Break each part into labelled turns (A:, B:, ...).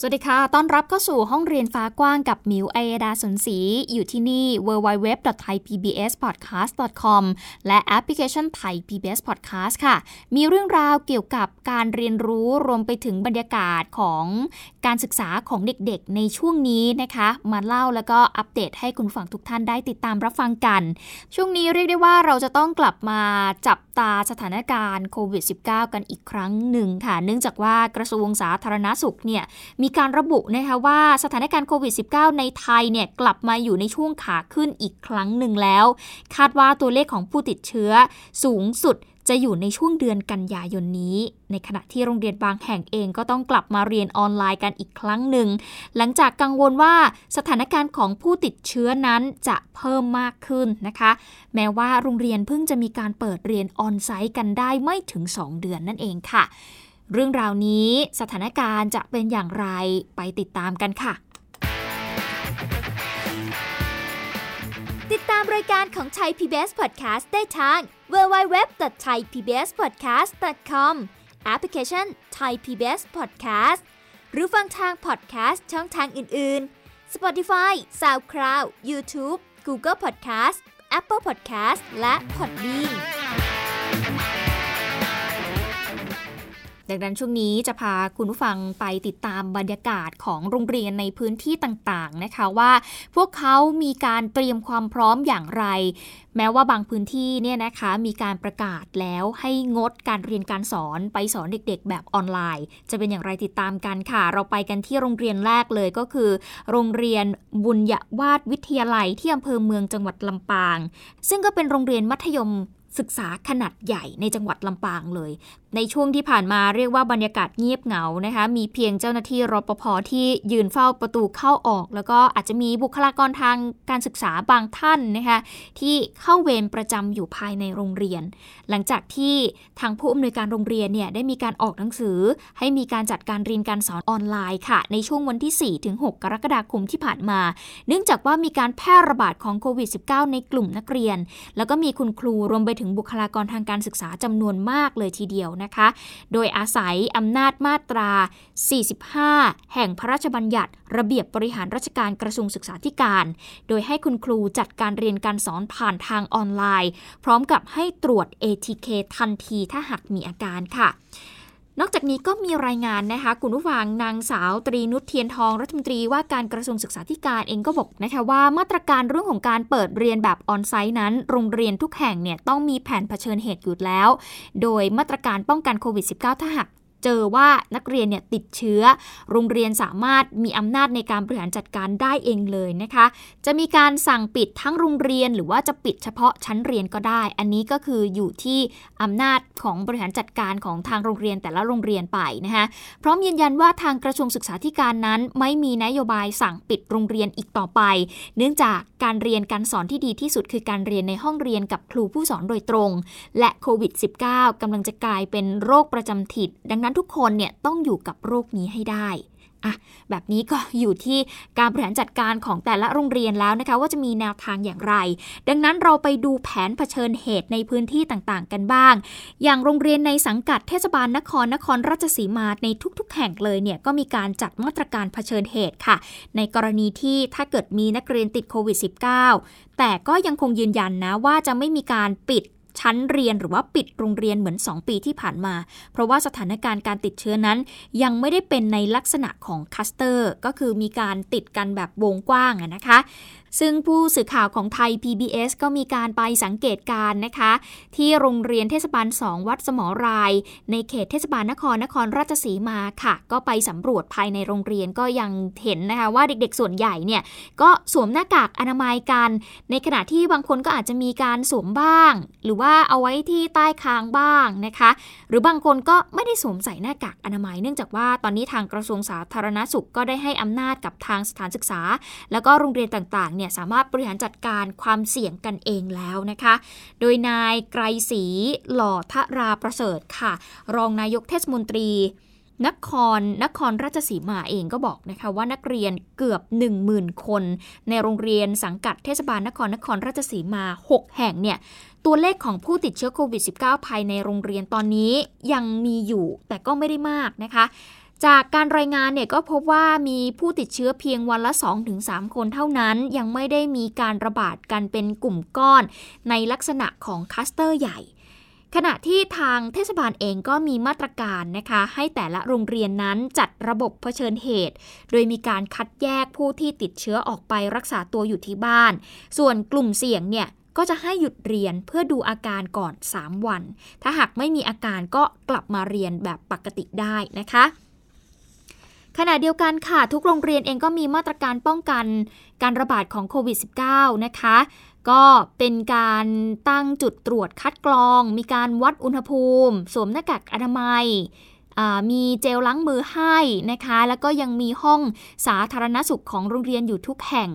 A: สวัสดีค่ะ ต้อนรับเข้าสู่ห้องเรียนฟ้ากว้างกับมิวไอดาสนศรีอยู่ที่นี่ www.thaipbspodcast.com และแอปพลิเคชันไทย PBS Podcast ค่ะ มีเรื่องราวเกี่ยวกับการเรียนรู้รวมไปถึงบรรยากาศของการศึกษาของเด็กๆ ในช่วงนี้นะคะ มาเล่าแล้วก็อัปเดตให้คุณฟังทุกท่านได้ติดตามรับฟังกัน ช่วงนี้เรียกได้ว่าเราจะต้องกลับมาจับตาสถานการณ์โควิด -19 กันอีกครั้งหนึ่งค่ะ เนื่องจากว่ากระทรวงสาธารณาสุขเนี่ยมีการระบุนะคะว่าสถานการณ์โควิด -19 ในไทยเนี่ยกลับมาอยู่ในช่วงขาขึ้นอีกครั้งหนึ่งแล้ว คาดว่าตัวเลขของผู้ติดเชื้อสูงสุดจะอยู่ในช่วงเดือนกันยายนนี้ ในขณะที่โรงเรียนบางแห่งเองก็ต้องกลับมาเรียนออนไลน์กันอีกครั้งหนึ่ง หลังจากกังวลว่าสถานการณ์ของผู้ติดเชื้อนั้นจะเพิ่มมากขึ้นนะคะ แม้ว่าโรงเรียนเพิ่งจะมีการเปิดเรียนออนไซต์กันได้ไม่ถึง 2 เดือนนั่นเองค่ะ เรื่องราวนี้สถานการณ์จะเป็นอย่างไรไปติดตามกันค่ะ
B: ติดตามรายการของไทย PBS Podcast ได้ทาง www.thaipbspodcast.com แอปพลิเคชัน Thai PBS Podcast หรือฟังทาง podcast ช่องทางอื่น ๆ Spotify SoundCloud YouTube Google Podcast Apple Podcast และ Podbean
A: ดังนั้นช่วงนี้จะพาคุณผู้ฟังไปติดตามบรรยากาศของโรงเรียนในพื้นที่ต่างๆนะคะว่า พวกเขามีการเตรียมความพร้อมอย่างไร แม้ว่าบางพื้นที่เนี่ยนะคะมีการประกาศแล้วให้งดการเรียนการสอนไปสอนเด็กๆ แบบออนไลน์ จะเป็นอย่างไรติดตามกันค่ะ เราไปกันที่โรงเรียนแรกเลยก็คือ โรงเรียนบุญยวาดวิทยาลัยที่อำเภอเมืองจังหวัดลำปาง ซึ่งก็เป็นโรงเรียนมัธยม ศึกษาขนาดใหญ่ในจังหวัดลำปางเลย ในช่วงที่ผ่านมาเรียกว่าบรรยากาศเงียบเหงานะคะ มีเพียงเจ้าหน้าที่รปภที่ยืนเฝ้าประตูเข้าออก แล้วก็อาจจะมีบุคลากรทางการศึกษาบางท่านนะคะที่เข้าเวรประจำอยู่ภายในโรงเรียน หลังจากที่ทางผู้อำนวยการโรงเรียนเนี่ยได้มีการออกหนังสือ ให้มีการจัดการเรียนการสอนออนไลน์ค่ะ ในช่วงวันที่ 4 ถึง 6 กรกฎาคมที่ผ่านมา เนื่องจากว่ามีการแพร่ระบาดของโควิด -19 ในกลุ่มนักเรียน แล้วก็มีคุณครูรวมไปถึงบุคลากรทางการศึกษาจำนวนมากเลยทีเดียวนะคะ โดยอาศัยอำนาจมาตรา 45 แห่งพระราชบัญญัติ ระเบียบบริหารราชการกระทรวงศึกษาธิการ โดยให้คุณครูจัดการเรียนการสอนผ่านทางออนไลน์ พร้อมกับให้ตรวจ ATK ทันทีถ้าหากมีอาการค่ะ นอกจากนี้ก็มีรายงานนะคะคุณผู้ฟังนางสาวตรีนุชเทียนทองรัฐมนตรีว่าการกระทรวงศึกษาธิการเองก็บอกนะคะว่ามาตรการเรื่องของการเปิดเรียนแบบออนไซต์นั้น โรงเรียนทุกแห่งเนี่ยต้องมีแผนเผชิญเหตุอยู่แล้ว โดยมาตรการป้องกันโควิด -19 ถ้าหาก เจอว่านักเรียนเนี่ยติดเชื้อ โรงเรียนสามารถมีอำนาจในการบริหารจัดการได้เองเลยนะคะ จะมีการสั่งปิดทั้งโรงเรียนหรือว่าจะปิดเฉพาะชั้นเรียนก็ได้ อันนี้ก็คืออยู่ที่อำนาจของบริหารจัดการของทางโรงเรียนแต่ละโรงเรียนไปนะคะพร้อมยืนยันว่าทางกระทรวงศึกษาธิการนั้น ไม่มีนโยบายสั่งปิดโรงเรียนอีกต่อไป เนื่องจากการเรียนการสอนที่ดีที่สุดคือการเรียนในห้องเรียนกับครูผู้สอนโดยตรง และโควิด -19 กำลังจะกลายเป็นโรคประจำถิ่นดังนั้นทุกคนเนี่ยต้องอยู่กับโรคนี้ให้ได้อะแบบนี้ก็อยู่ที่การบริหารจัดการของแต่ละโรงเรียนแล้วนะคะ ว่าจะมีแนวทางอย่างไร ดังนั้นเราไปดูแผนเผชิญเหตุในพื้นที่ต่างๆ กันบ้าง อย่างโรงเรียนในสังกัดเทศบาลนครนครราชสีมาในทุก ๆ แห่งเลยเนี่ยก็มีการจัดมาตรการเผชิญเหตุค่ะ ในกรณีที่ถ้าเกิดมีนักเรียนติดโควิด -19 แต่ก็ยังคงยืนยันนะว่าจะไม่มีการปิด ชั้นเรียนหรือว่าปิดโรงเรียนเหมือน 2 ปีที่ผ่านมา เพราะว่าสถานการณ์การติดเชื้อนั้นยังไม่ได้เป็นในลักษณะของคัสเตอร์ ก็คือมีการติดกันแบบวงกว้างนะคะซึ่งผู้สื่อข่าวของไทย PBS ก็มีการไปสังเกตการนะคะ ที่โรงเรียนเทศบาล 2 วัดสมอราย ในเขตเทศบาลนครนครราชสีมาค่ะ ก็ไปสำรวจภายในโรงเรียนก็ยังเห็นนะคะว่าเด็กๆส่วนใหญ่เนี่ยก็สวมหน้ากากอนามัยกัน ในขณะที่บางคนก็อาจจะมีการสวมบ้าง หรือว่าเอาไว้ที่ใต้คางบ้างนะคะ หรือบางคนก็ไม่ได้สวมใส่หน้ากากอนามัย เนื่องจากว่าตอนนี้ทางกระทรวงสาธารณสุขก็ได้ให้อำนาจกับทางสถานศึกษา แล้วก็โรงเรียนต่างๆเนี่ยสามารถบริหารจัดการความเสี่ยงกันเองแล้วนะคะ โดยนายไกรศรีหล่อทราประเสริฐค่ะ รองนายกเทศมนตรี นครนครราชสีมาเองก็บอกนะคะว่านักเรียนเกือบ 10,000 คน ในโรงเรียนสังกัดเทศบาลนครนครราชสีมา 6 แห่งเนี่ยตัวเลขของผู้ติดเชื้อโควิด -19 ภายในโรงเรียนตอนนี้ยังมีอยู่แต่ก็ไม่ได้มากนะคะ จากการรายงานเนี่ยก็พบว่ามีผู้ติดเชื้อเพียงวันละ 2-3 คนเท่านั้น ยังไม่ได้มีการระบาดกันเป็นกลุ่มก้อน ในลักษณะของคัสเตอร์ใหญ่ ขณะที่ทางเทศบาลเองก็มีมาตรการนะคะ ให้แต่ละโรงเรียนนั้นจัดระบบเผชิญเหตุ โดยมีการคัดแยกผู้ที่ติดเชื้อออกไปรักษาตัวอยู่ที่บ้าน ส่วนกลุ่มเสี่ยงเนี่ยก็จะให้หยุดเรียนเพื่อดูอาการก่อน 3 วัน ถ้าหากไม่มีอาการก็กลับมาเรียนแบบปกติได้นะคะ ขณะเดียวกันค่ะ ทุกโรงเรียนเองก็มีมาตรการป้องกันการระบาดของโควิด -19 นะคะ ก็เป็นการตั้งจุดตรวจคัดกรอง มีการวัดอุณหภูมิ สวมหน้ากากอนามัยมีเจลล้างมือให้นะคะ แล้วก็ยังมีห้องสาธารณสุขของโรงเรียนอยู่ทุกแห่ง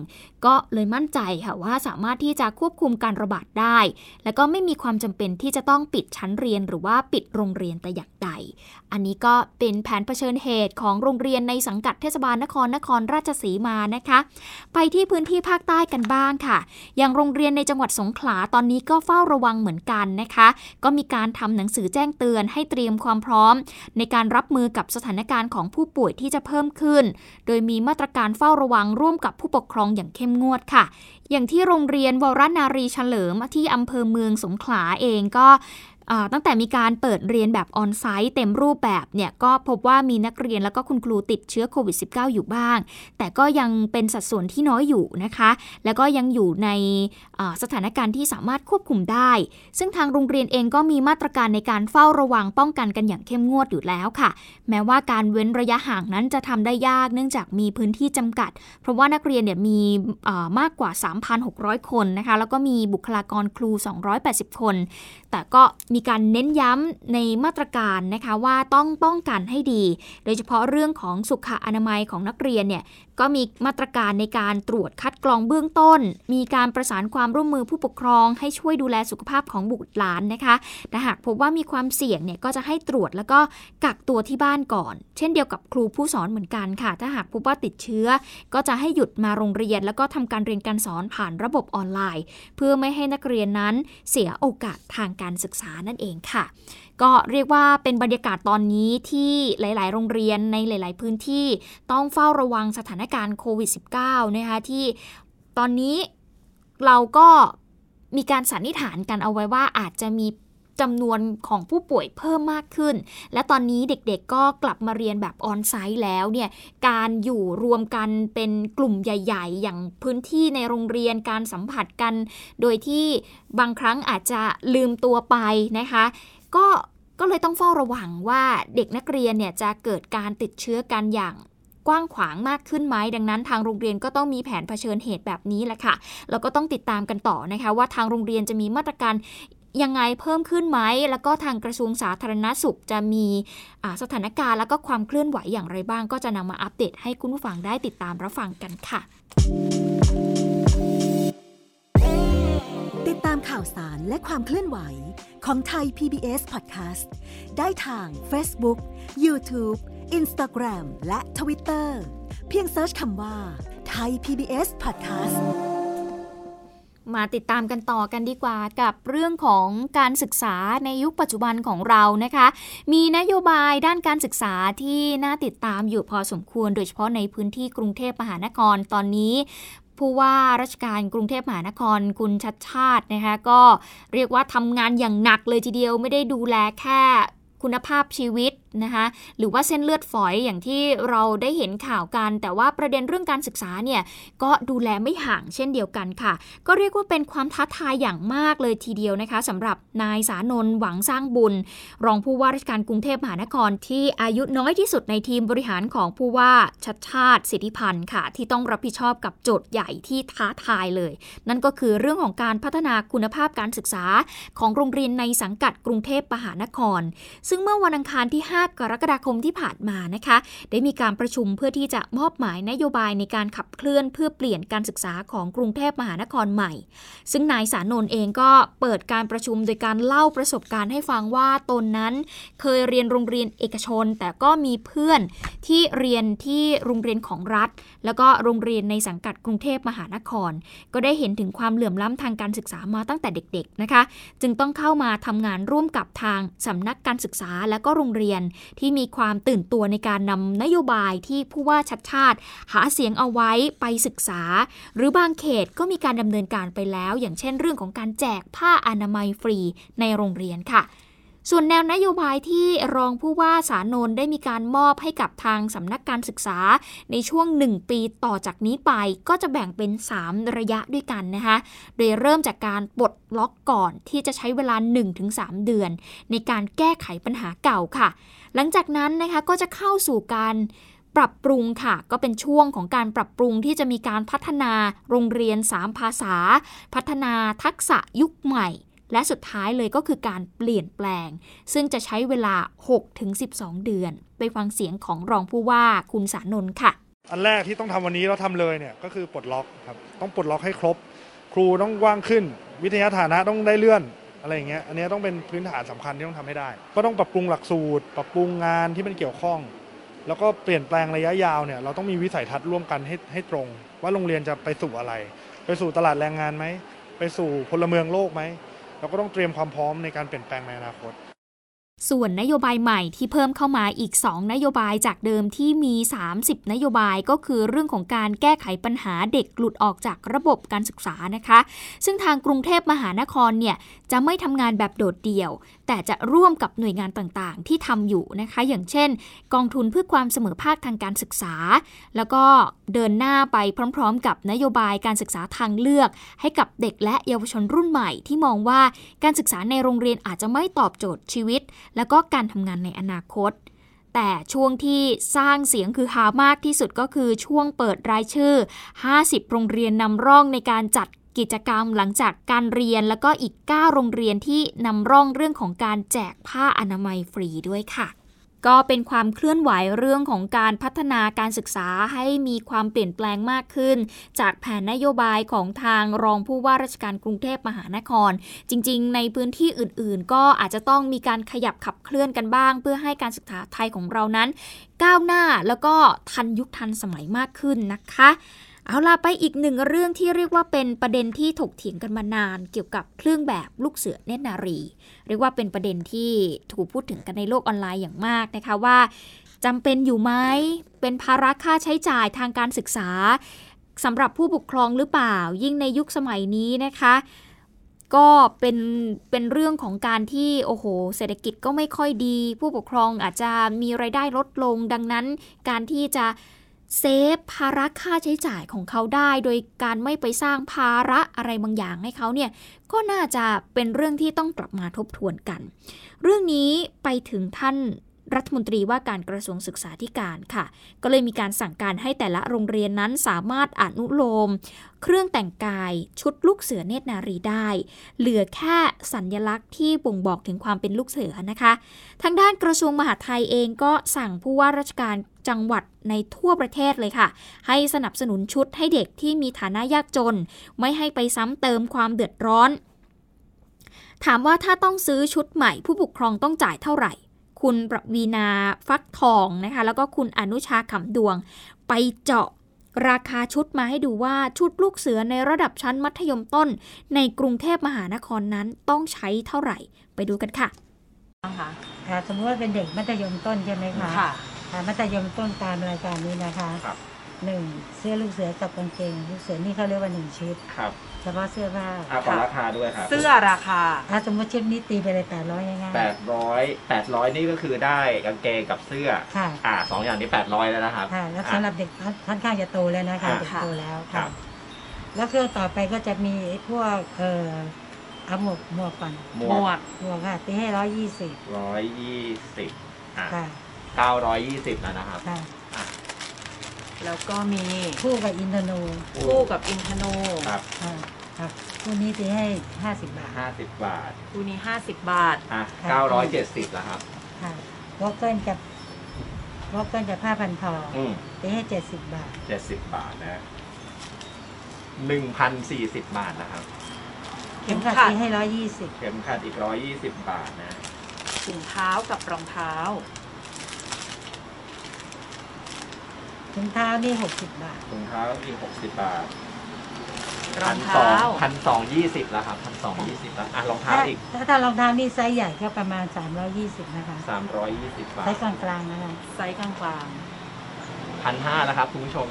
A: ก็เลยมั่นใจค่ะว่าสามารถที่จะควบคุมการระบาดได้ แล้วก็ไม่มีความจำเป็นที่จะต้องปิดชั้นเรียนหรือว่าปิดโรงเรียนแต่อย่างใด อันนี้ก็เป็นแผนเผชิญเหตุของโรงเรียนในสังกัดเทศบาลนครนครราชสีมานะคะ ไปที่พื้นที่ภาคใต้กันบ้างค่ะ อย่างโรงเรียนในจังหวัดสงขลาตอนนี้ก็เฝ้าระวังเหมือนกันนะคะ ก็มีการทำหนังสือแจ้งเตือนให้เตรียมความพร้อม ในการรับมือกับสถานการณ์ของผู้ป่วยที่จะเพิ่มขึ้น โดยมีมาตรการเฝ้าระวังร่วมกับผู้ปกครองอย่างเข้มงวดค่ะ อย่างที่โรงเรียนวรนารีเฉลิมที่อำเภอเมืองสงขลาเองก็ ตั้งแต่มีการเปิดเรียนแบบออนไซต์เต็มรูปแบบเนี่ยก็พบว่ามีนักเรียนแล้วก็คุณครูติดเชื้อโควิด -19 อยู่บ้าง แต่ก็ยังเป็นสัดส่วนที่น้อยอยู่นะคะ แล้วก็ยังอยู่ในสถานการณ์ที่สามารถควบคุมได้ ซึ่งทางโรงเรียนเองก็มีมาตรการในการเฝ้าระวังป้องกันกันอย่างเข้มงวดอยู่แล้วค่ะ แม้ว่าการเว้นระยะห่างนั้นจะทำได้ยากเนื่องจากมีพื้นที่จำกัด เพราะว่านักเรียนเนี่ยมีมากกว่า 3,600 คนนะคะ แล้วก็มีบุคลากรครู 280 คน แต่ก็มีการเน้นย้ำในมาตรการนะคะว่าต้องป้องกันให้ดี โดยเฉพาะเรื่องของสุขอนามัยของนักเรียนเนี่ยก็มีมาตรการในการตรวจคัดกรองเบื้องต้น มีการประสานความร่วมมือผู้ปกครอง ให้ช่วยดูแลสุขภาพของบุตรหลานนะคะแต่หากพบว่ามีความเสี่ยงเนี่ยก็จะให้ตรวจแล้วก็กักตัวที่บ้านก่อน เช่นเดียวกับครูผู้สอนเหมือนกันค่ะ ถ้าหากพบว่าติดเชื้อ ก็จะให้หยุดมาโรงเรียน แล้วก็ทำการเรียนการสอนผ่านระบบออนไลน์ เพื่อไม่ให้นักเรียนนั้นเสียโอกาสทางการศึกษานั่นเองค่ะ ก็เรียกว่าเป็นบรรยากาศตอนนี้ที่หลาย ๆ โรงเรียนในหลาย ๆ พื้นที่ต้องเฝ้าระวังสถานการณ์โควิด -19 นะคะที่ตอนนี้เราก็มีการสันนิษฐานกันเอาไว้ว่าอาจจะมี จำนวนของผู้ป่วยเพิ่มมากขึ้น และตอนนี้เด็กๆก็กลับมาเรียนแบบออนไซต์แล้วเนี่ยการอยู่รวมกันเป็นกลุ่มใหญ่ ๆ อย่างพื้นที่ในโรงเรียนการสัมผัสกัน โดยที่บางครั้งอาจจะลืมตัวไปนะคะ ก็ก็เลยต้องเฝ้าระวังว่าเด็กนักเรียนเนี่ยจะเกิดการติดเชื้อกันอย่างกว้างขวางมากขึ้นไหมดังนั้น ทางโรงเรียนก็ต้องมีแผนเผชิญเหตุแบบนี้แหละค่ะแล้วก็ต้องติดตามกันต่อนะคะ ว่าทางโรงเรียนจะมีมาตรการ ยังไงเพิ่มขึ้นไหม แล้วก็ทางกระทรวงสาธารณสุขจะมีสถานการณ์แล้วก็ความเคลื่อนไหวอย่างไรบ้าง ก็จะนำมาอัปเดตให้คุณผู้ฟังได้ติดตามรับฟังกันค่ะ
C: ติดตามข่าวสารและความเคลื่อนไหวของไทย PBS Podcast ได้ทาง Facebook, YouTube, Instagram และ Twitter เพียงเซิร์ชคำว่าไทย PBS Podcast
A: มาติดตามกันต่อกันดีกว่ากับเรื่องของการศึกษาในยุคปัจจุบันของเรานะคะ มีนโยบายด้านการศึกษาที่น่าติดตามอยู่พอสมควร โดยเฉพาะในพื้นที่กรุงเทพมหานครตอนนี้ผู้ว่าราชการกรุงเทพมหานครคุณชัดชาตินะคะก็เรียกว่าทำงานอย่างหนักเลยทีเดียวไม่ได้ดูแลแค่ คุณภาพชีวิตนะคะหรือว่าเส้นเลือดฝอยอย่างที่เราได้เห็นข่าวกัน แต่ว่าประเด็นเรื่องการศึกษาเนี่ยก็ดูแลไม่ห่างเช่นเดียวกันค่ะ ก็เรียกว่าเป็นความท้าทายอย่างมากเลยทีเดียวนะคะสำหรับนายสานนหวังสร้างบุญ รองผู้ว่าราชการกรุงเทพมหานครที่อายุน้อยที่สุดในทีมบริหารของผู้ว่าชัดชาติสิทธิพันธ์ค่ะ ที่ต้องรับผิดชอบกับโจทย์ใหญ่ที่ท้าทายเลย นั่นก็คือเรื่องของการพัฒนาคุณภาพการศึกษาของโรงเรียนในสังกัดกรุงเทพมหานครซึ่งซึ่งเมื่อวันอังคารที่ 5 กรกฎาคมที่ผ่านมานะคะ ได้มีการประชุมเพื่อที่จะมอบหมายนโยบายในการขับเคลื่อนเพื่อเปลี่ยนการศึกษาของกรุงเทพมหานครใหม่ ซึ่งนายสานนท์เองก็เปิดการประชุมโดยการเล่าประสบการณ์ให้ฟังว่าตนนั้นเคยเรียนโรงเรียนเอกชน แต่ก็มีเพื่อนที่เรียนที่โรงเรียนของรัฐ แล้วก็โรงเรียนในสังกัดกรุงเทพมหานคร ก็ได้เห็นถึงความเหลื่อมล้ำทางการศึกษามาตั้งแต่เด็กๆนะคะ จึงต้องเข้ามาทำงานร่วมกับทางสำนักการศึกษาและก็โรงเรียนที่มีความตื่นตัวในการนำนโยบายที่ผู้ว่าชัดชาติ หาเสียงเอาไว้ไปศึกษา หรือบางเขตก็มีการดำเนินการไปแล้ว อย่างเช่นเรื่องของการแจกผ้าอนามัยฟรีในโรงเรียนค่ะ ส่วนแนวนโยบายที่รองผู้ว่าสานนท์ได้มีการมอบให้กับทางสำนักการศึกษา ในช่วง 1 ปีต่อจากนี้ไป ก็จะแบ่งเป็น 3 ระยะด้วยกันนะคะโดยเริ่มจากการปลดล็อกก่อนที่จะใช้เวลา 1-3 เดือน ในการแก้ไขปัญหาเก่าค่ะ หลังจากนั้นนะคะก็จะเข้าสู่การปรับปรุงค่ะ ก็เป็นช่วงของการปรับปรุงที่จะมีการพัฒนาโรงเรียน 3 ภาษา พัฒนาทักษะยุคใหม่ และสุดท้ายเลยก็คือการเปลี่ยนแปลง ซึ่งจะใช้เวลา 6-12 เดือน ไปฟังเสียงของรองผู้ว่าคุณสานนท์ค่ะ
D: อันแรกที่ต้องทำวันนี้เราทำเลยเนี่ยก็คือปลดล็อกครับต้องปลดล็อกให้ครบ ครูต้องว่างขึ้น วิทยาฐานะต้องได้เลื่อนอะไรอย่างเงี้ยอันนี้ต้องเป็นพื้นฐานสำคัญที่ต้องทำให้ได้ ก็ต้องปรับปรุงหลักสูตร ปรับปรุงงานที่มันเกี่ยวข้อง แล้วก็เปลี่ยนแปลงระยะยาวเนี่ยเราต้องมีวิสัยทัศน์ร่วมกันให้ให้ตรง ว่าโรงเรียนจะไปสู่อะไร ไปสู่ตลาดแรงงานไหมไปสู่พลเมืองโลกไหม เราก็ต้องเตรียมความพร้อมในการเปลี่ยนแปลงในอนาคต
A: ส่วนนโยบายใหม่ที่เพิ่มเข้ามาอีก 2 นโยบายจากเดิมที่มี 30 นโยบายก็คือเรื่องของการแก้ไขปัญหาเด็กหลุดออกจากระบบการศึกษานะคะ ซึ่งทางกรุงเทพมหานครเนี่ยจะไม่ทำงานแบบโดดเดี่ยวแต่จะร่วมกับหน่วยงานต่างๆ ที่ทำอยู่นะคะ อย่างเช่น กองทุนเพื่อความเสมอภาคทางการศึกษา แล้วก็เดินหน้าไปพร้อม ๆ กับนโยบายการศึกษาทางเลือก ให้กับเด็กและเยาวชนรุ่นใหม่ ที่มองว่าการศึกษาในโรงเรียนอาจจะไม่ตอบโจทย์ชีวิต แล้วก็การทำงานในอนาคตแต่ช่วงที่สร้างเสียงคือฮามากที่สุดก็คือช่วงเปิดรายชื่อ 50 โรงเรียนนำร่องในการจัด กิจกรรมหลังจากการเรียนแล้วก็อีก 9 โรงเรียนที่นำร่องเรื่องของการแจกผ้าอนามัยฟรีด้วยค่ะ ก็เป็นความเคลื่อนไหวเรื่องของการพัฒนาการศึกษาให้มีความเปลี่ยนแปลงมากขึ้น จากแผนนโยบายของทางรองผู้ว่าราชการกรุงเทพมหานคร จริง ๆ ในพื้นที่อื่น ๆ ก็อาจจะต้องมีการขยับขับเคลื่อนกันบ้าง เพื่อให้การศึกษาไทยของเรานั้น ก้าวหน้าแล้วก็ทันยุคทันสมัยมากขึ้นนะคะ เอาล่ะไปอีกหนึ่งเรื่องที่เรียกว่าเป็นประเด็นที่ถกเถียงกันมานาน เกี่ยวกับเครื่องแบบลูกเสือเนตรนารี เรียกว่าเป็นประเด็นที่ถูกพูดถึงกันในโลกออนไลน์อย่างมากนะคะว่าจำเป็นอยู่ไหมเป็นภาระค่าใช้จ่ายทางการศึกษาสำหรับผู้ปกครองหรือเปล่า ยิ่งในยุคสมัยนี้นะคะ ก็เป็นเป็นเรื่องของการที่โอ้โห เศรษฐกิจก็ไม่ค่อยดี ผู้ปกครองอาจจะมีไรายได้ลดลง ดังนั้น การที่จะ เซฟภาระค่าใช้จ่ายของเขาได้ โดยการไม่ไปสร้างภาระอะไรบางอย่างให้เขาเนี่ยก็น่าจะเป็นเรื่องที่ต้องกลับมาทบทวนกัน เรื่องนี้ไปถึงท่าน รัฐมนตรีว่าการกระทรวงศึกษาธิการค่ะ ก็เลยมีการสั่งการให้แต่ละโรงเรียนนั้นสามารถอนุโลม เครื่องแต่งกายชุดลูกเสือเนตรนารีได้ เหลือแค่สัญญลักษณ์ที่บ่งบอกถึงความเป็นลูกเสือนะคะ ทางด้านกระทรวงมหาดไทยเองก็สั่งผู้ว่าราชการจังหวัดในทั่วประเทศเลยค่ะ ให้สนับสนุนชุดให้เด็กที่มีฐานะยากจน ไม่ให้ไปซ้ำเติมความเดือดร้อน ถามว่าถ้าต้องซื้อชุดใหม่ผู้ปกครองต้องจ่ายเท่าไหร่ คุณประวีนาฟักทองนะคะ แล้วก็คุณอนุชาขำดวง ไปเจาะราคาชุดมาให้ดูว่าชุดลูกเสือในระดับชั้นมัธยมต้น ในกรุงเทพมหานครนั้นต้องใช้เท่าไหร่ไปดูกันค่ะ
E: ค่ะ
F: ค่ะสมมติว่าเป็นเด็กมัธยมต้นใช่ไหมคะ
E: ค่ะ
F: ค่ะมัธยมต้นตามรายการนี้นะคะ
G: ครับ
F: หนึ่งเสื้อลูกเสือกับกางเกงลูกเสือนี่เขาเรียกว่าหนึ่งชุด
G: ครับ
F: เฉพาะเสื้อผ้า
G: อ่าขอราคาด้วยครับ
E: เสื้อราคา
F: ถ้าสมมติชุดนี้ตีไปเลยแปดร้อยง่าย
G: แปดร้อยแปดร้อยนี่ก็คือได้กางเกงกับเสื้อ
F: ๆค่ะ
G: อ่าสองอย่างนี้แปดร้อยแล้วนะครับ
F: ค่ะแล้วสำหรับเด็กค่อนข้างจะโตแล้วนะคะ
G: ค่ะ
F: เด็กโตแล้ว
G: ครั
F: ค่ะ
G: บ
F: แล้วเครื่องต่อไปก็จะมีไอ้พวกเอ่อเอาหมวกหมวกก่อน
G: หม
E: หม
G: ว
E: ว
G: ก
E: ก
F: หมวกค่ะตีให้ร้อยยี่สิบ
G: ร้อยยี่สิบอ่า
F: ค่ะ
G: เก้าร้อยยี่สิบแล้วนะครับ
F: ค่ะ
G: อะ
E: แล้วก็มี
F: คู่กับอินโดโน
E: คู่กับอินทนู
G: ครับ
F: ค่ะครับคู่นี้ตีให้ห้าสิบบาท
G: ห้าสิบบาท
E: คู่นี้50บาท
G: อะ
F: ค่ะ
G: เก้าร้อยเจ็ดสิบแล้วครับ
F: ค่ะวอลเกิลจะวอลเกิลจะผ้าพันคอ
G: อืม
F: ตีให้เจ็ดสิบบาท
G: เจ็ดสิบบาทนะหนึ่งพันสี่สิบบาทนะครับ
F: เข็มขัด
E: เข็มขัด
F: ตีให้ร้อยยี่สิบ
G: เข็มขัดอีกร้อยยี่สิบบาทนะ
E: ถุงเท้ากับรองเท้า
F: ถุงเท้านี่หกสิบบาท
G: ถุงเท้าอีกหกสิบบาท
E: ร
G: พั
E: อง
G: สอ
E: เท้า
G: งพันสองยี่สิบแล้วครับพันสองยี่สิบแล้วอะรองเท้า
F: ถ้า
G: อีก
F: ถ้าถ้ารองเท้านี่ไซส์ใหญ่ก็ประมาณสามร้อยี่สิบนะคะ
G: สามร้อยยี่สิบบา
F: ไซ
G: ท
F: ส์กลางกลางๆนะคะ
E: ไซส์กลาง
G: พันห้าแล้วครับคุณผู้ชม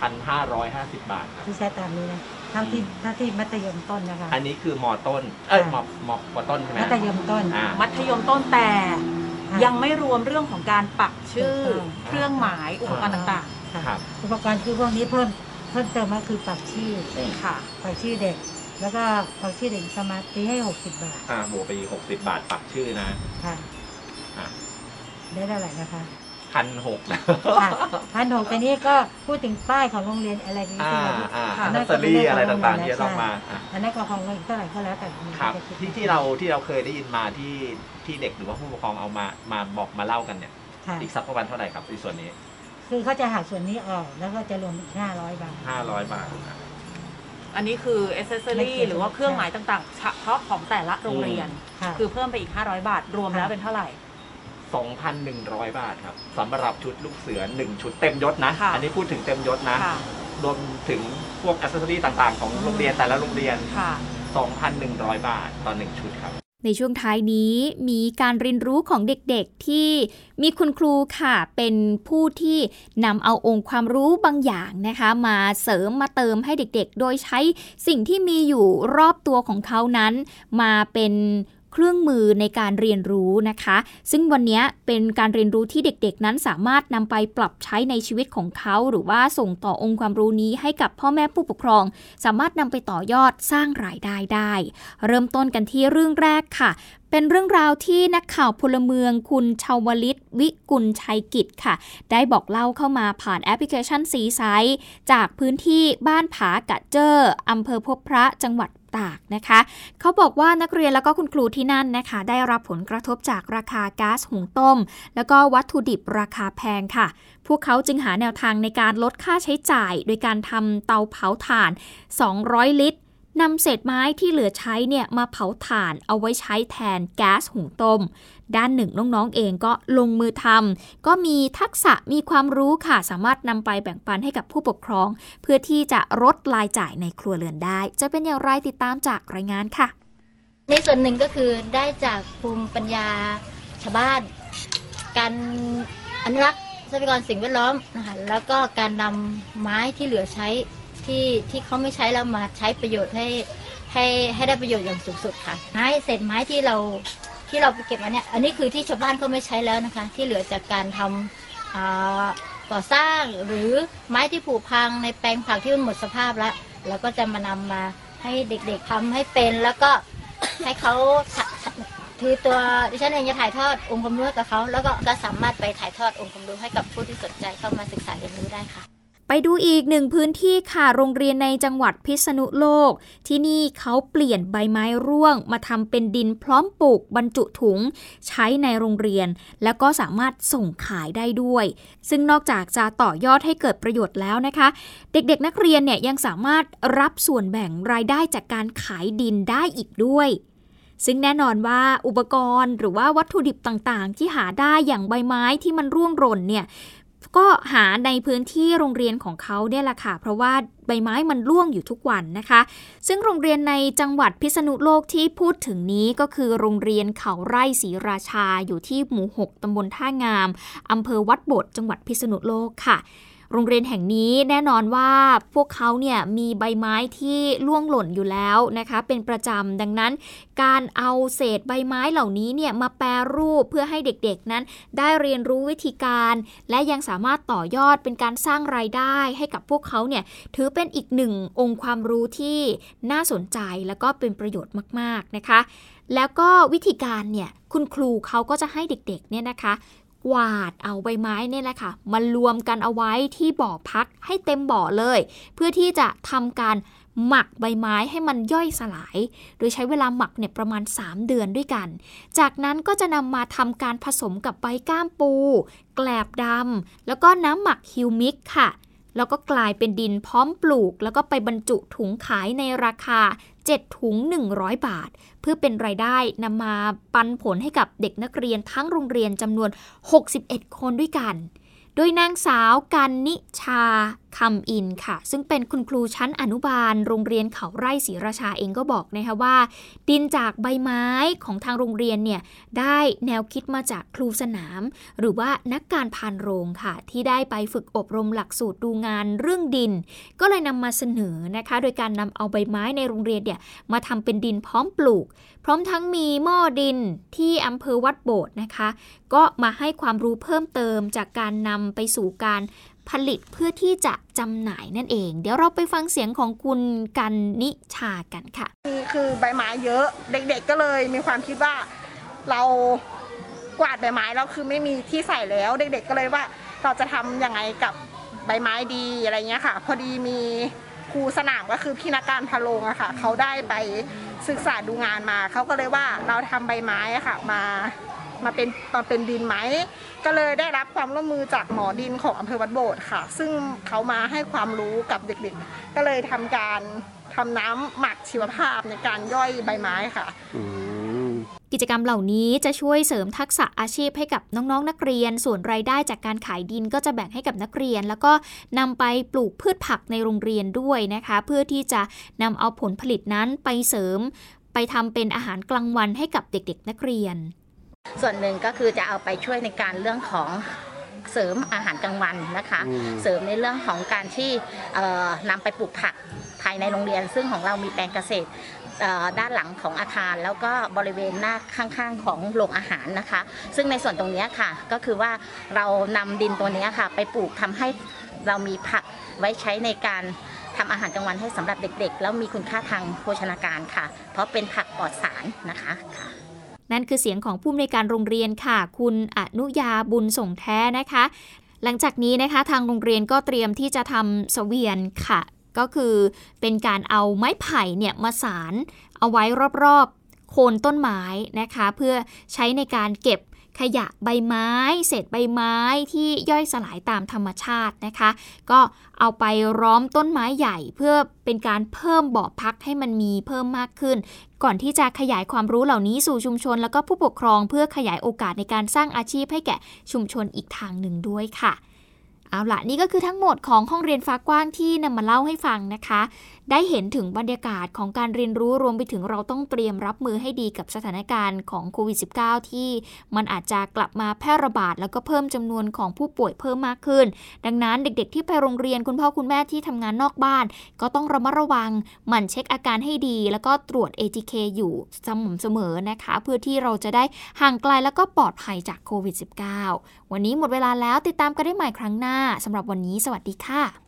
G: พันห้าร้อยห้าสิบบาทครับ
F: ที่ใช้ตามนี้นะเท่าที่เท่าที่มัธยมต้นนะคะ
G: อันนี้คือมอต้น เอ้ยมอ
F: ค่ะ
G: มอมอต้นใช่ไหม
F: มัธยมต้น
G: อ่า
E: ๆมัธยมต้นแต่
F: ค่ะ
E: ยังไม่รวมเรื่องของการปักชื่อ
F: ถูกต้อง
E: เครื่องหมายอุปกรณ์ต่าง
F: ค่ะ
G: ครับ
F: อุปกรณ์คือพวกนี้เพิ่มเพิ่มเติมก็คือปักชื่อ
E: ๆค่ะ
F: ปักชื่อเด็ก แล้วก็ปักชื่อเด็กสมาร์ทตีให้หกสิบบาท
G: อ่าบวกไปอีกหกสิบบาทปักชื่อนะ
F: ค่ะ
G: อะ
F: ได้เท่าไหร่นะคะ
G: พันหกแล้ว
F: ค่ะพันหกแต่นี้ก็พูดถึงป้ายของโรงเรียนอะไรนี้
G: อ่า
F: ที่เรา
G: อ่า
E: ค่ะ
G: นัสเซอรี่อะไรต่างๆที่จะต้องมาอะ
F: อันนั้นก็ของเท่าไหร่ก็แล้วแต่
G: ครับ
F: จะด
G: ที่ที่เราที่เราเคยได้ยินมาที่ที่เด็กหรือว่าผู้ปกครองเอามามาบอกมาเล่ากันเนี่ย
F: ค่ะ
G: อีกสักประมาณเท่าไหร่ครับในส่วนนี้
F: คือเขาจะหักส่วนนี้ออกแล้วก็จะรวมอีกห้าร้อยบาท
G: ห้าร้อยบาทนะ
E: อันนี้คืออ c เซสซอ
F: ไม่
E: รี่
F: เกี่ยว
E: หรือว่าเครื่องหมายต่างๆเฉพาะของแต่ละโรงเรียน
F: ค่ะ
E: คือเพิ่มไปอีก 500 บาท รวมแล้วเป็นเท่าไหร่
G: 2,100 บาทครับสำหรับชุดลูกเสือ 1 ชุดเต็มยศนะ
E: ค่ะ
G: อันนี้พูดถึงเต็มยศนะ
E: ค่ะ
G: รวมถึงพวกอัซเซอรี่ต่างๆ ของโรงเรียนแต่ละโรงเรียน
E: ค่ะ
G: 2,100 บาทต่อ 1 ชุดครับ
A: ในช่วงท้ายนี้มีการเรียนรู้ของเด็กๆที่มีคุณครูค่ะ เป็นผู้ที่นำเอาองค์ความรู้บางอย่างนะคะ มาเสริมมาเติมให้เด็กๆ โดยใช้สิ่งที่มีอยู่รอบตัวของเขานั้น มาเป็น เครื่องมือในการเรียนรู้นะคะ ซึ่งวันนี้เป็นการเรียนรู้ที่เด็กๆ นั้นสามารถนำไปปรับใช้ในชีวิตของเขา หรือว่าส่งต่อองค์ความรู้นี้ให้กับพ่อแม่ผู้ปกครอง สามารถนำไปต่อยอดสร้างรายได้ได้ เริ่มต้นกันที่เรื่องแรกค่ะเป็นเรื่องราวที่นักข่าวพลเมืองคุณชาวลิต วิกุลชัยกิจค่ะ ได้บอกเล่าเข้ามาผ่านแอปพลิเคชันสีไซส์จากพื้นที่บ้านผากะเจ้ออำเภอพบพระจังหวัด ตากนะคะ เขาบอกว่านักเรียนแล้วก็คุณครูที่นั่นนะคะ ได้รับผลกระทบจากราคาก๊าซหุงต้ม แล้วก็วัตถุดิบราคาแพงค่ะ พวกเขาจึงหาแนวทางในการลดค่าใช้จ่าย โดยการทำเตาเผาถ่าน 200 ลิตรนำเศษไม้ที่เหลือใช้เนี่ยมาเผาถ่านเอาไว้ใช้แทนแก๊สหุงต้ม ด้านหนึ่งน้องๆเองก็ลงมือทำก็มีทักษะมีความรู้ค่ะ สามารถนำไปแบ่งปันให้กับผู้ปกครอง เพื่อที่จะลดรายจ่ายในครัวเรือนได้ จะเป็นอย่างไรติดตามจากรายงานค่ะ
H: ในส่วนหนึ่งก็คือได้จากภูมิปัญญาชาวบ้าน การอนุรักษ์ทรัพยากรสิ่งแวดล้อมนะคะแล้วก็การนำไม้ที่เหลือใช้ที่ที่เขาไม่ใช้แล้วมาใช้ประโยชน์ให้ให้ให้ได้ประโยชน์อย่างสูงสุดค่ะไม้เศษไม้ที่เรา ที่เราไปเก็บมาเนี่ย อันนี้คือที่ชาวบ้านเขาไม่ใช้แล้วนะคะ ที่เหลือจากการทำอ่าก่อสร้างหรือไม้ที่ผุพังในแปลงผักที่มันหมดสภาพแล้วเราก็จะมานำมาให้เด็กๆทำให้เป็นแล้วก็ให้เขาถือตัวดิฉันเองจะถ่ายทอดองค์ความรู้กับเขาแล้วก็ก็สามารถไปถ่ายทอดองค์ความรู้ให้กับผู้ที่สนใจเข้ามาศึกษาเรียนรู้ได้ค่ะ
A: ไปดูอีกหนึ่งพื้นที่ค่ะโรงเรียนในจังหวัดพิษณุโลก ที่นี่เขาเปลี่ยนใบไม้ร่วง มาทำเป็นดินพร้อมปลูกบรรจุถุง ใช้ในโรงเรียน แล้วก็สามารถส่งขายได้ด้วย ซึ่งนอกจากจะต่อยอดให้เกิดประโยชน์แล้วนะคะ เด็กๆนักเรียนเนี่ยยังสามารถรับส่วนแบ่งรายได้จากการขายดินได้อีกด้วยซึ่งแน่นอนว่าอุปกรณ์หรือว่าวัตถุดิบต่างๆ ที่หาได้อย่างใบไม้ที่มันร่วงหล่นเนี่ย ก็หาในพื้นที่โรงเรียนของเขาเนี่ยแหละค่ะ เพราะว่าใบไม้มันร่วงอยู่ทุกวันนะคะ ซึ่งโรงเรียนในจังหวัดพิษณุโลกที่พูดถึงนี้ก็คือโรงเรียนเขาไร่ศรีราชาอยู่ที่หมู่ 6 ตำบลท่างาม อำเภอวัดโบดจังหวัดพิษณุโลกค่ะ โรงเรียนแห่งนี้แน่นอนว่าพวกเขาเนี่ยมีใบไม้ที่ล่วงหล่นอยู่แล้วนะคะ เป็นประจำดังนั้น การเอาเศษใบไม้เหล่านี้เนี่ยมาแปรรูปเพื่อให้เด็กๆนั้น ได้เรียนรู้วิธีการ และยังสามารถต่อยอดเป็นการสร้างรายได้ให้กับพวกเขาเนี่ยถือเป็นอีกหนึ่งองค์ความรู้ที่น่าสนใจแล้วก็เป็นประโยชน์มาก ๆนะคะ แล้วก็วิธีการเนี่ยคุณครูเขาก็จะให้เด็กๆเนี่ยนะคะ กวาดเอาใบไม้เนี่ยแหละค่ะมารวมกันเอาไว้ที่บ่อพักให้เต็มบ่อเลย เพื่อที่จะทำการหมักใบไม้ให้มันย่อยสลาย โดยใช้เวลาหมักเนี่ยประมาณ 3 เดือนด้วยกัน จากนั้นก็จะนำมาทำการผสมกับใบก้ามปู แกลบดำแล้วก็น้ำหมักฮิวมิกค่ะ แล้วก็กลายเป็นดินพร้อมปลูก แล้วก็ไปบรรจุถุงขายในราคา 7 ถุง 100 บาท เพื่อเป็นรายได้นำมาปันผลให้กับเด็กนักเรียนทั้งโรงเรียนจำนวน 61 คนด้วยกัน โดยนางสาวกันนิชาคำอินค่ะ ซึ่งเป็นคุณครูชั้นอนุบาล โรงเรียนเขาไร่ศรีราชาเองก็บอกนะคะว่า ดินจากใบไม้ของทางโรงเรียนเนี่ยได้แนวคิดมาจากครูสนาม หรือว่านักการพานโรงค่ะ ที่ได้ไปฝึกอบรมหลักสูตรดูงานเรื่องดิน ก็เลยนำมาเสนอนะคะ โดยการนำเอาใบไม้ในโรงเรียนเนี่ยมาทำเป็นดินพร้อมปลูก พร้อมทั้งมีหม้อดินที่อำเภอวัดโบดนะคะ ก็มาให้ความรู้เพิ่มเติมจากการนำไปสู่การ ผลิตเพื่อที่จะจำหน่ายนั่นเอง เดี๋ยวเราไปฟังเสียงของคุณกันนิชากันค่ะ
I: นี่คือใบไม้เยอะเด็กๆก็เลยมีความคิดว่าเรากวาดใบไม้แล้วคือไม่มีที่ใส่แล้วเด็กๆก็เลยว่าเราจะทำยังไงกับใบไม้ดีอะไรเงี้ยค่ะ พอดีมีครูสนามก็คือพี่นักการพะโลงอะค่ะเขาได้ไปศึกษาดูงานมาเขาก็เลยว่าเราทำใบไม้อะค่ะ มามาเป็นมาเป็นดินไหม ก็เลยได้รับความร่วมมือจากหมอดินของอำเภอวัดโบสถ์ค่ะ ซึ่งเขามาให้ความรู้กับเด็กๆ ก็เลยทำการทำน้ำหมักชีวภาพในการย่อยใบไม้ค่ะ
A: กิจกรรมเหล่านี้จะช่วยเสริมทักษะอาชีพให้กับน้องๆนนักเรียน ส่วนรายได้จากการขายดินก็จะแบ่งให้กับนักเรียน แล้วก็นำไปปลูกพืชผักในโรงเรียนด้วยนะคะ เพื่อที่จะนำเอาผลผลิตนั้นไปเสริม ไปทำเป็นอาหารกลางวันให้กับเด็กๆ นักเรียน
J: ส่วนหนึ่งก็คือจะเอาไปช่วยในการเรื่องของเสริมอาหารกลางวันนะคะ
K: อืม
J: เสริมในเรื่องของการที่เอ่อนำไปปลูกผักภายในโรงเรียน ซึ่งของเรามีแปลงเกษตรเอ่อด้านหลังของอาคารแล้วก็บริเวณหน้าข้างๆของโรงอาหารนะคะ ซึ่งในส่วนตรงเนี้ยค่ะก็คือว่าเรานำดินตัวเนี้ยค่ะ ไปปลูกทำให้เรามีผักไว้ใช้ในการทำอาหารกลางวันให้สำหรับเด็กๆ แล้วมีคุณค่าทางโภชนาการค่ะ เพราะเป็นผักปลอดสารนะคะค่ะ
A: นั่นคือเสียงของผู้อำนวยการโรงเรียนค่ะ คุณอนุญาบุญส่งแท้นะคะ หลังจากนี้นะคะทางโรงเรียนก็เตรียมที่จะทำเสวียนค่ะ ก็คือเป็นการเอาไม้ไผ่เนี่ยมาสารเอาไว้รอบๆโคนต้นไม้นะคะ เพื่อใช้ในการเก็บ ขยะใบไม้ เศษใบไม้ที่ย่อยสลายตามธรรมชาตินะคะ ก็เอาไปร้อมต้นไม้ใหญ่เพื่อเป็นการเพิ่มบ่อพักให้มันมีเพิ่มมากขึ้น ก่อนที่จะขยายความรู้เหล่านี้สู่ชุมชน แล้วก็ผู้ปกครองเพื่อขยายโอกาสในการสร้างอาชีพให้แก่ชุมชนอีกทางหนึ่งด้วยค่ะเอาละนี่ก็คือทั้งหมดของห้องเรียนฟ้ากว้างที่นำมาเล่าให้ฟังนะคะ ได้เห็นถึงบรรยากาศของการเรียนรู้รวมไปถึงเราต้องเตรียมรับมือให้ดีกับสถานการณ์ของโควิด -19 ที่มันอาจจะกลับมาแพร่ระบาด แล้วก็เพิ่มจำนวนของผู้ป่วยเพิ่มมากขึ้น ดังนั้นเด็กๆ ที่ไปโรงเรียนคุณพ่อคุณแม่ที่ทำงานนอกบ้าน ก็ต้องระมัดระวังหมั่นเช็คอาการให้ดี แล้วก็ตรวจ ATK อยู่สม่ำเสมอนะคะ เพื่อที่เราจะได้ห่างไกลแล้วก็ปลอดภัยจากโควิด -19 วันนี้หมดเวลาแล้วติดตามกันได้ใหม่ครั้งหน้าสำหรับวันนี้สวัสดีค่ะ